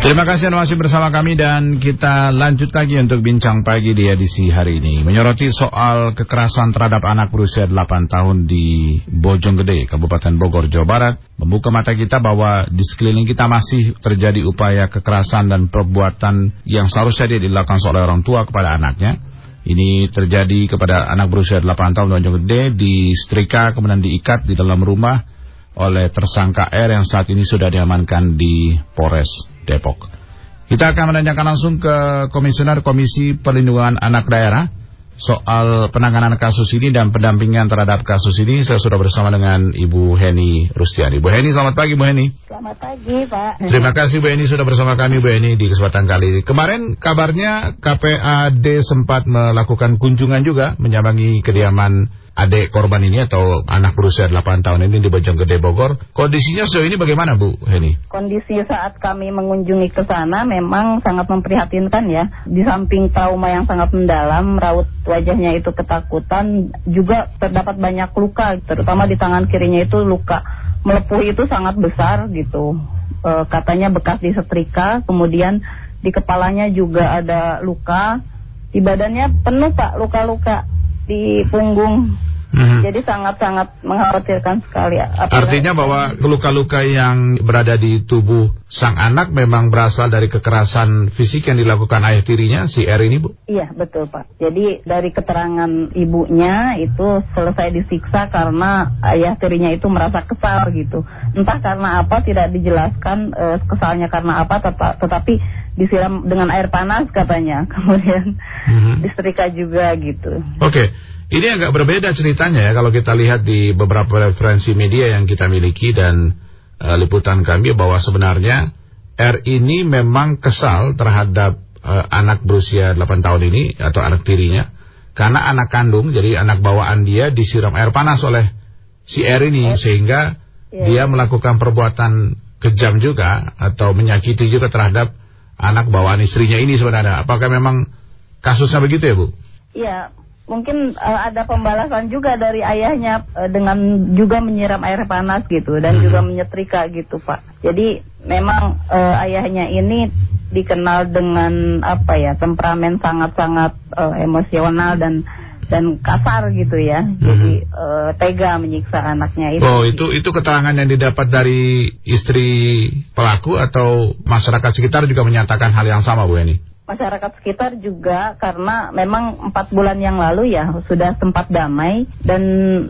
Terima kasih Anda masih bersama kami dan kita lanjut lagi untuk bincang pagi di edisi hari ini. Menyoroti soal kekerasan terhadap anak berusia 8 tahun di Bojonggede, Kabupaten Bogor, Jawa Barat. Membuka mata kita bahwa di sekeliling kita masih terjadi upaya kekerasan dan perbuatan yang seharusnya dilakukan oleh orang tua kepada anaknya. Ini terjadi kepada anak berusia 8 tahun di Bojonggede, kemudian diikat di dalam rumah oleh tersangka R yang saat ini sudah diamankan di Polres Depok. Kita akan menanyakan langsung ke Komisioner Komisi Perlindungan Anak Daerah soal penanganan kasus ini dan pendampingan terhadap kasus ini. Saya sudah bersama dengan Ibu Heni Rustiani. Bu Heni, selamat pagi Bu Heni. Selamat pagi Pak. Terima kasih Bu Heni sudah bersama kami Bu Heni di kesempatan kali ini. Kemarin kabarnya KPAD sempat melakukan kunjungan juga menyambangi kediaman adik korban ini atau anak berusia 8 tahun ini di Bojonggede Bogor. Kondisinya sejauh ini bagaimana Bu Heni? Kondisi saat kami mengunjungi ke sana memang sangat memprihatinkan ya. Di samping trauma yang sangat mendalam, raut wajahnya itu ketakutan, juga terdapat banyak luka, terutama di tangan kirinya itu luka melepuh itu sangat besar gitu. E, katanya bekas disetrika, kemudian di kepalanya juga ada luka, di badannya penuh Pak luka-luka di punggung. Hmm. Jadi sangat-sangat mengkhawatirkan sekali. Artinya bahwa luka-luka yang berada di tubuh sang anak memang berasal dari kekerasan fisik yang dilakukan ayah tirinya, si R ini, Bu? Iya, betul, Pak. Jadi dari keterangan ibunya itu selesai disiksa karena ayah tirinya itu merasa kesal gitu. Entah karena apa tidak dijelaskan uh, kesalnya karena apa, tetapi disiram dengan air panas katanya, kemudian mm-hmm. disetrika juga gitu. Oke, okay. ini agak berbeda ceritanya ya kalau kita lihat di beberapa referensi media yang kita miliki dan uh, liputan kami bahwa sebenarnya R ini memang kesal terhadap uh, anak berusia 8 tahun ini atau anak tirinya karena anak kandung jadi anak bawaan dia disiram air panas oleh si R ini sehingga yeah. dia melakukan perbuatan kejam juga atau menyakiti juga terhadap anak bawaan istrinya ini sebenarnya. Apakah memang kasusnya begitu ya Bu? Iya, mungkin uh, ada pembalasan juga dari ayahnya uh, dengan juga menyiram air panas gitu dan hmm. juga menyetrika gitu Pak. Jadi memang uh, ayahnya ini dikenal dengan apa ya temperamen sangat-sangat uh, emosional dan dan kasar gitu ya. Hmm. Jadi uh, tega menyiksa anaknya itu. Oh, itu itu keterangan yang didapat dari istri pelaku atau masyarakat sekitar juga menyatakan hal yang sama Bu Eni? Masyarakat sekitar juga karena memang empat bulan yang lalu ya sudah sempat damai dan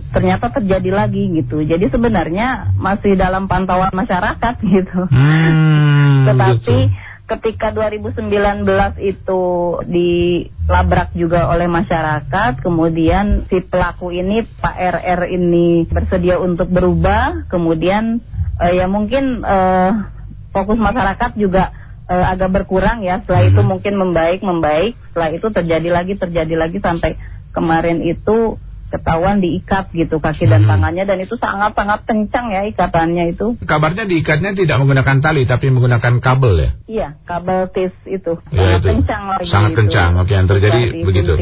ternyata terjadi lagi gitu. Jadi sebenarnya masih dalam pantauan masyarakat gitu. Hmm, Tetapi gitu ketika 2019 itu dilabrak juga oleh masyarakat, kemudian si pelaku ini Pak RR ini bersedia untuk berubah, kemudian uh, ya mungkin uh, fokus masyarakat juga uh, agak berkurang ya. Setelah itu mhm. mungkin membaik, membaik. Setelah itu terjadi lagi, terjadi lagi sampai kemarin itu ketahuan diikat gitu kaki dan hmm. tangannya dan itu sangat-sangat kencang ya ikatannya itu. Kabarnya diikatnya tidak menggunakan tali tapi menggunakan kabel ya? Iya, kabel tis itu. Ya, sangat itu. kencang lagi. Sangat itu. kencang. Oke, yang terjadi begitu.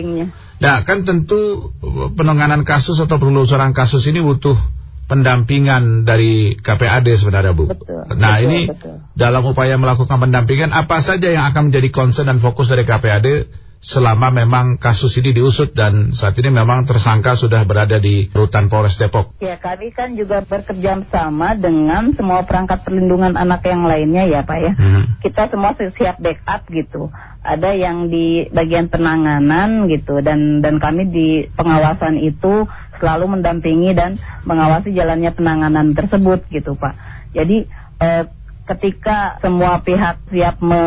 Nah, kan tentu penanganan kasus atau penelusuran kasus ini butuh pendampingan dari KPAD sebenarnya Bu. Betul, nah betul, ini betul. dalam upaya melakukan pendampingan apa saja yang akan menjadi concern dan fokus dari KPAD selama memang kasus ini diusut dan saat ini memang tersangka sudah berada di rutan Polres Depok. Ya, kami kan juga bekerja sama dengan semua perangkat perlindungan anak yang lainnya ya Pak ya. Hmm. Kita semua siap backup gitu. Ada yang di bagian penanganan gitu dan dan kami di pengawasan itu selalu mendampingi dan mengawasi jalannya penanganan tersebut gitu Pak. Jadi eh, ketika semua pihak siap me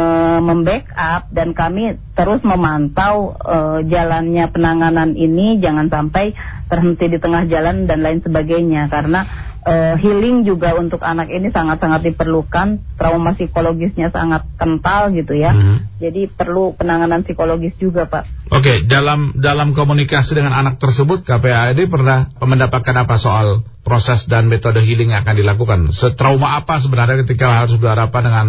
membackup dan kami terus memantau uh, jalannya penanganan ini jangan sampai terhenti di tengah jalan dan lain sebagainya. Karena uh, healing juga untuk anak ini sangat-sangat diperlukan trauma psikologisnya sangat kental gitu ya hmm. jadi perlu penanganan psikologis juga pak. Oke okay, dalam dalam komunikasi dengan anak tersebut KPAD pernah mendapatkan apa soal proses dan metode healing yang akan dilakukan. Setrauma apa sebenarnya ketika harus berhadapan dengan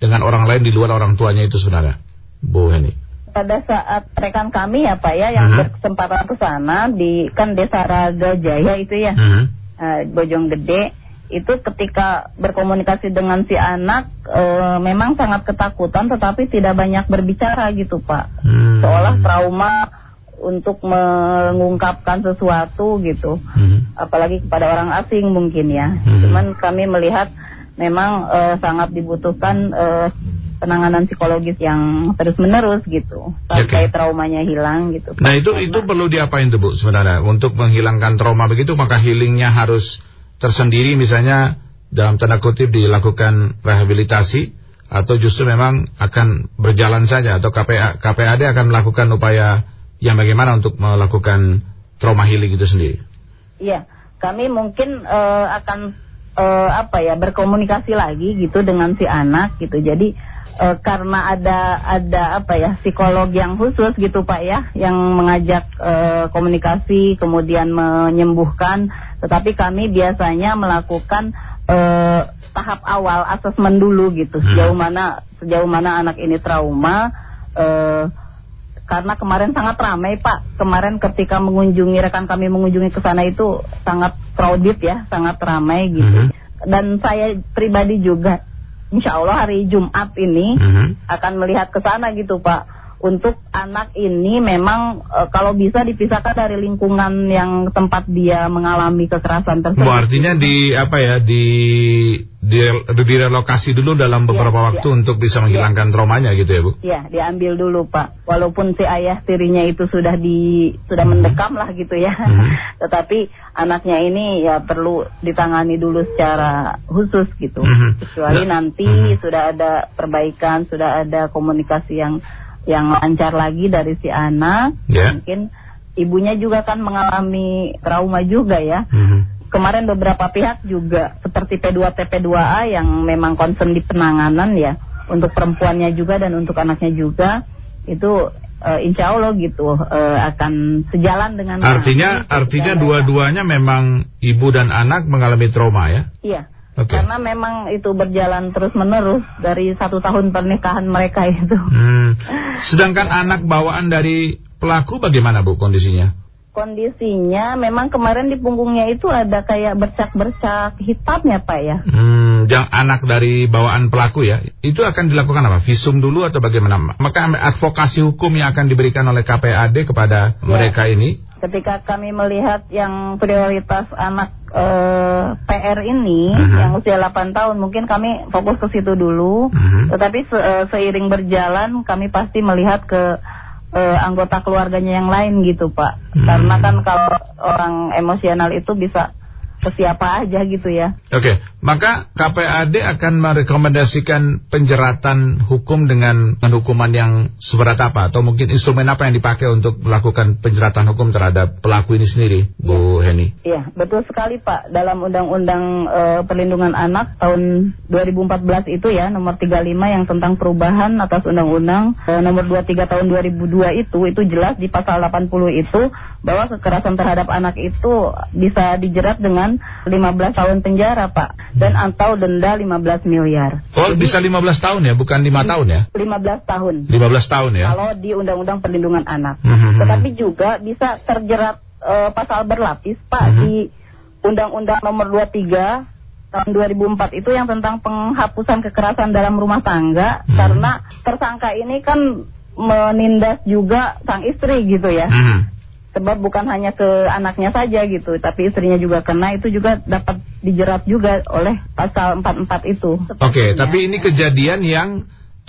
dengan orang lain di luar orang tuanya itu sebenarnya, Bu Heni? Pada saat rekan kami ya Pak ya yang uh mhm. -huh. berkesempatan ke sana di kan Desa Raga Jaya itu ya, uh -huh. Uh, Bojonggede itu ketika berkomunikasi dengan si anak e, memang sangat ketakutan tetapi tidak banyak berbicara gitu Pak. Hmm. Seolah trauma untuk mengungkapkan sesuatu gitu. Hmm. Apalagi kepada orang asing mungkin ya. Hmm. Cuman kami melihat memang e, sangat dibutuhkan e, penanganan psikologis yang terus menerus gitu sampai okay. traumanya hilang gitu. Nah itu itu perlu diapain tuh Bu sebenarnya untuk menghilangkan trauma begitu maka healingnya harus tersendiri misalnya dalam tanda kutip dilakukan rehabilitasi atau justru memang akan berjalan saja atau KPA, KPAD akan melakukan upaya yang bagaimana untuk melakukan trauma healing itu sendiri? Iya, kami mungkin uh, akan uh, apa ya berkomunikasi lagi gitu dengan si anak gitu. Jadi uh, karena ada ada apa ya psikolog yang khusus gitu Pak ya yang mengajak uh, komunikasi kemudian menyembuhkan tetapi kami biasanya melakukan uh, tahap awal asesmen dulu gitu hmm. sejauh mana sejauh mana anak ini trauma uh, karena kemarin sangat ramai Pak kemarin ketika mengunjungi rekan kami mengunjungi ke sana itu sangat crowded ya sangat ramai gitu -hmm. dan saya pribadi juga Insya Allah hari Jumat ini -hmm. akan melihat ke sana gitu Pak untuk anak ini memang e, kalau bisa dipisahkan dari lingkungan yang tempat dia mengalami kekerasan tersebut. Bu, artinya di apa ya di di direlokasi dulu dalam beberapa ya, waktu ya. untuk bisa menghilangkan ya. traumanya gitu ya Bu? Ya, diambil dulu Pak. Walaupun si ayah tirinya itu sudah di sudah hmm. mendekam lah gitu ya. Hmm. Tetapi anaknya ini ya perlu ditangani dulu secara khusus gitu. Hmm. Kecuali nah. nanti hmm. sudah ada perbaikan, sudah ada komunikasi yang yang lancar lagi dari si anak. Yeah. Mungkin ibunya juga kan mengalami trauma juga ya. Mm -hmm. Kemarin beberapa pihak juga seperti P2T P2A yang memang concern di penanganan ya untuk perempuannya juga dan untuk anaknya juga itu uh, insya Allah gitu uh, akan sejalan dengan artinya artinya dua-duanya memang ibu dan anak mengalami trauma ya iya Okay. Karena memang itu berjalan terus menerus dari satu tahun pernikahan mereka itu. Hmm. Sedangkan anak bawaan dari pelaku bagaimana bu kondisinya? Kondisinya memang kemarin di punggungnya itu ada kayak bercak-bercak hitamnya pak ya. Hmm, yang anak dari bawaan pelaku ya, itu akan dilakukan apa? Visum dulu atau bagaimana? Maka advokasi hukum yang akan diberikan oleh KPAD kepada ya. mereka ini ketika kami melihat yang prioritas anak uh, eh, PR ini uh mhm. -huh. yang usia 8 tahun mungkin kami fokus ke situ dulu uh mhm. -huh. tetapi se uh, seiring berjalan kami pasti melihat ke uh, anggota keluarganya yang lain gitu Pak uh mhm. -huh. karena kan kalau orang emosional itu bisa ke siapa aja gitu ya. Oke, okay. maka KPAD akan merekomendasikan penjeratan hukum dengan hukuman yang seberat apa atau mungkin instrumen apa yang dipakai untuk melakukan penjeratan hukum terhadap pelaku ini sendiri, Bu ya. Heni? Iya, betul sekali Pak. Dalam Undang-Undang e, Perlindungan Anak tahun 2014 itu ya nomor 35 yang tentang perubahan atas Undang-Undang e, nomor 23 tahun 2002 itu itu jelas di pasal 80 itu bahwa kekerasan terhadap anak itu bisa dijerat dengan dengan 15 tahun penjara, Pak. Dan atau denda 15 miliar. Oh, Jadi, bisa 15 tahun ya, bukan 5 tahun ya? 15 tahun. 15 tahun ya. Kalau di Undang-Undang Perlindungan Anak. Mm -hmm. Tetapi juga bisa terjerat uh, pasal berlapis, Pak, mm -hmm. di Undang-Undang Nomor 23 tahun 2004 itu yang tentang penghapusan kekerasan dalam rumah tangga hmm. karena tersangka ini kan menindas juga sang istri gitu ya. Hmm sebab bukan hanya ke anaknya saja gitu tapi istrinya juga kena itu juga dapat dijerat juga oleh pasal 44 itu. Oke okay, tapi ini kejadian yang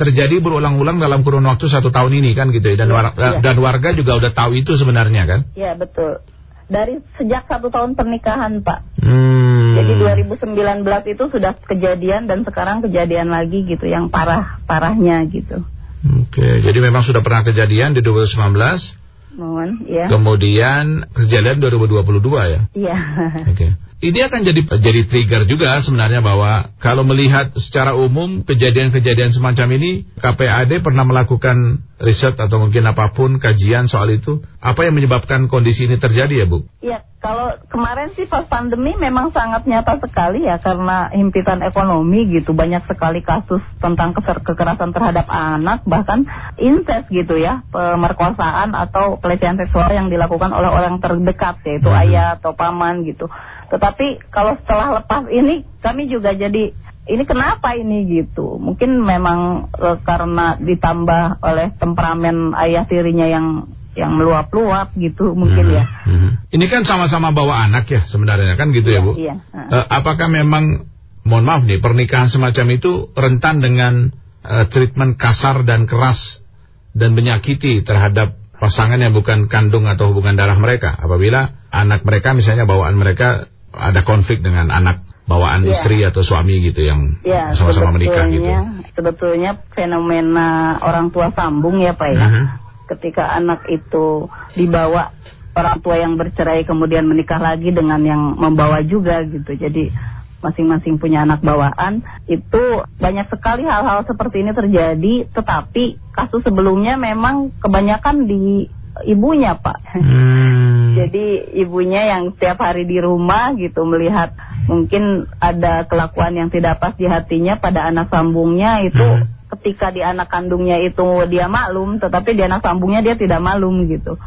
terjadi berulang-ulang dalam kurun waktu satu tahun ini kan gitu ya. Dan, ya, war ya. dan warga juga udah tahu itu sebenarnya kan? Iya betul. Dari sejak satu tahun pernikahan pak. Hmm. jadi 2019 itu sudah kejadian dan sekarang kejadian lagi gitu yang parah parahnya gitu. Oke jadi memang sudah pernah kejadian di 2019 Mohon, ya. Kemudian kejadian 2022 ya? Iya. Oke. Okay. Ini akan jadi jadi trigger juga sebenarnya bahwa kalau melihat secara umum kejadian-kejadian semacam ini, KPAD pernah melakukan riset atau mungkin apa pun kajian soal itu. Apa yang menyebabkan kondisi ini terjadi ya Bu? Iya, kalau kemarin sih pas pandemi memang sangat nyata sekali ya karena himpitan ekonomi gitu. Banyak sekali kasus tentang kekerasan terhadap anak, bahkan incest gitu ya, pemerkosaan atau pelecehan seksual yang dilakukan oleh orang terdekat yaitu hmm. ayah atau paman gitu. Tetapi kalau setelah lepas ini kami juga jadi ini kenapa ini gitu? Mungkin memang e, karena ditambah oleh temperamen ayah tirinya yang yang meluap-luap gitu mungkin hmm, ya. Hmm. Ini kan sama-sama bawa anak ya sebenarnya kan gitu ya, ya Bu? Iya. Uh, apakah memang mohon maaf nih pernikahan semacam itu rentan dengan uh, treatment kasar dan keras dan menyakiti terhadap pasangan yang bukan kandung atau hubungan darah mereka apabila anak mereka misalnya bawaan mereka ada konflik dengan anak bawaan ya. istri atau suami gitu yang ya, sama-sama menikah gitu. Sebetulnya fenomena orang tua sambung ya Pak ya. Uh mhm. -huh. Ketika anak itu dibawa orang tua yang bercerai kemudian menikah lagi dengan yang membawa juga gitu. Jadi masing-masing punya anak bawaan itu banyak sekali hal-hal seperti ini terjadi tetapi kasus sebelumnya memang kebanyakan di ibunya pak hmm. jadi ibunya yang setiap hari di rumah gitu melihat mungkin ada kelakuan yang tidak pas di hatinya pada anak sambungnya itu hmm. ketika di anak kandungnya itu dia maklum tetapi di anak sambungnya dia tidak maklum gitu.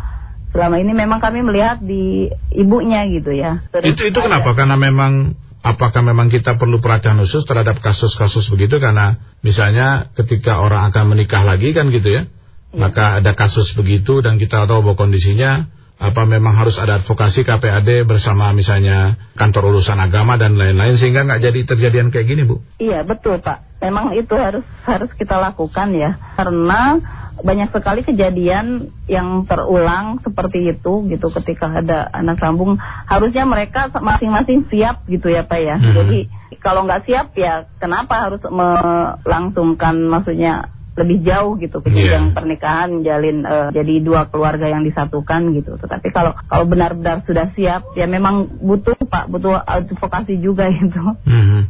Selama ini memang kami melihat di ibunya gitu ya. Terus itu itu kenapa? karena memang apakah memang kita perlu perhatian khusus terhadap kasus-kasus begitu? Karena misalnya ketika orang akan menikah lagi kan gitu ya, ya. maka ada kasus begitu dan kita tahu bahwa kondisinya apa memang harus ada advokasi KPAD bersama misalnya kantor urusan agama dan lain-lain sehingga nggak jadi terjadian kayak gini bu? Iya betul pak, memang itu harus harus kita lakukan ya karena banyak sekali kejadian yang terulang seperti itu gitu ketika ada anak sambung harusnya mereka masing-masing siap gitu ya pak ya hmm. jadi kalau nggak siap ya kenapa harus melangsungkan maksudnya lebih jauh gitu ke jenjang yeah. pernikahan menjalin uh, jadi dua keluarga yang disatukan gitu. Tetapi kalau kalau benar-benar sudah siap ya memang butuh Pak butuh advokasi juga itu. Mm-hmm.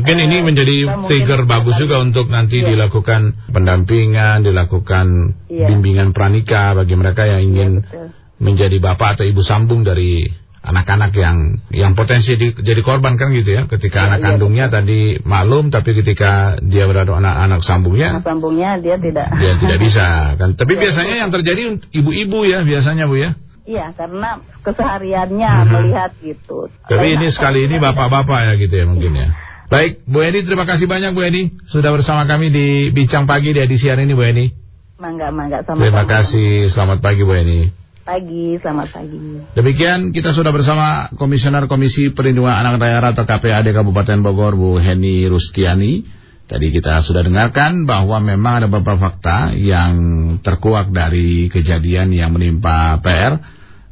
Mungkin uh, ini eh, menjadi trigger bagus juga untuk nanti yeah. dilakukan pendampingan, dilakukan yeah. bimbingan pranikah bagi mereka yang ingin yeah, menjadi bapak atau ibu sambung dari anak-anak yang yang potensi di, jadi korban kan gitu ya ketika ya, anak iya, kandungnya betul. tadi maklum tapi ketika dia berada anak-anak sambungnya anak sambungnya dia tidak dia tidak bisa kan tapi ya, biasanya yang terjadi ibu-ibu ya biasanya bu ya Iya, karena kesehariannya mm -hmm. melihat gitu. Tapi ini sekali ini bapak-bapak ya gitu ya mungkin ya. Baik, Bu Eni terima kasih banyak Bu Eni sudah bersama kami di Bincang Pagi di edisi hari ini Bu Eni. Mangga, mangga. Sama terima kasih, selamat pagi Bu Eni. Pagi, selamat pagi. Demikian kita sudah bersama Komisioner Komisi Perlindungan Anak Daerah atau KPAD Kabupaten Bogor, Bu Heni Rustiani. Tadi kita sudah dengarkan bahwa memang ada beberapa fakta yang terkuak dari kejadian yang menimpa PR.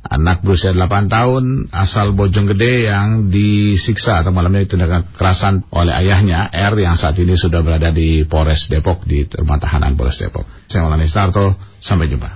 Anak berusia 8 tahun asal Bojonggede yang disiksa atau malamnya tindakan kekerasan oleh ayahnya R yang saat ini sudah berada di Polres Depok di rumah tahanan Polres Depok. Saya Maulana Starto, sampai jumpa.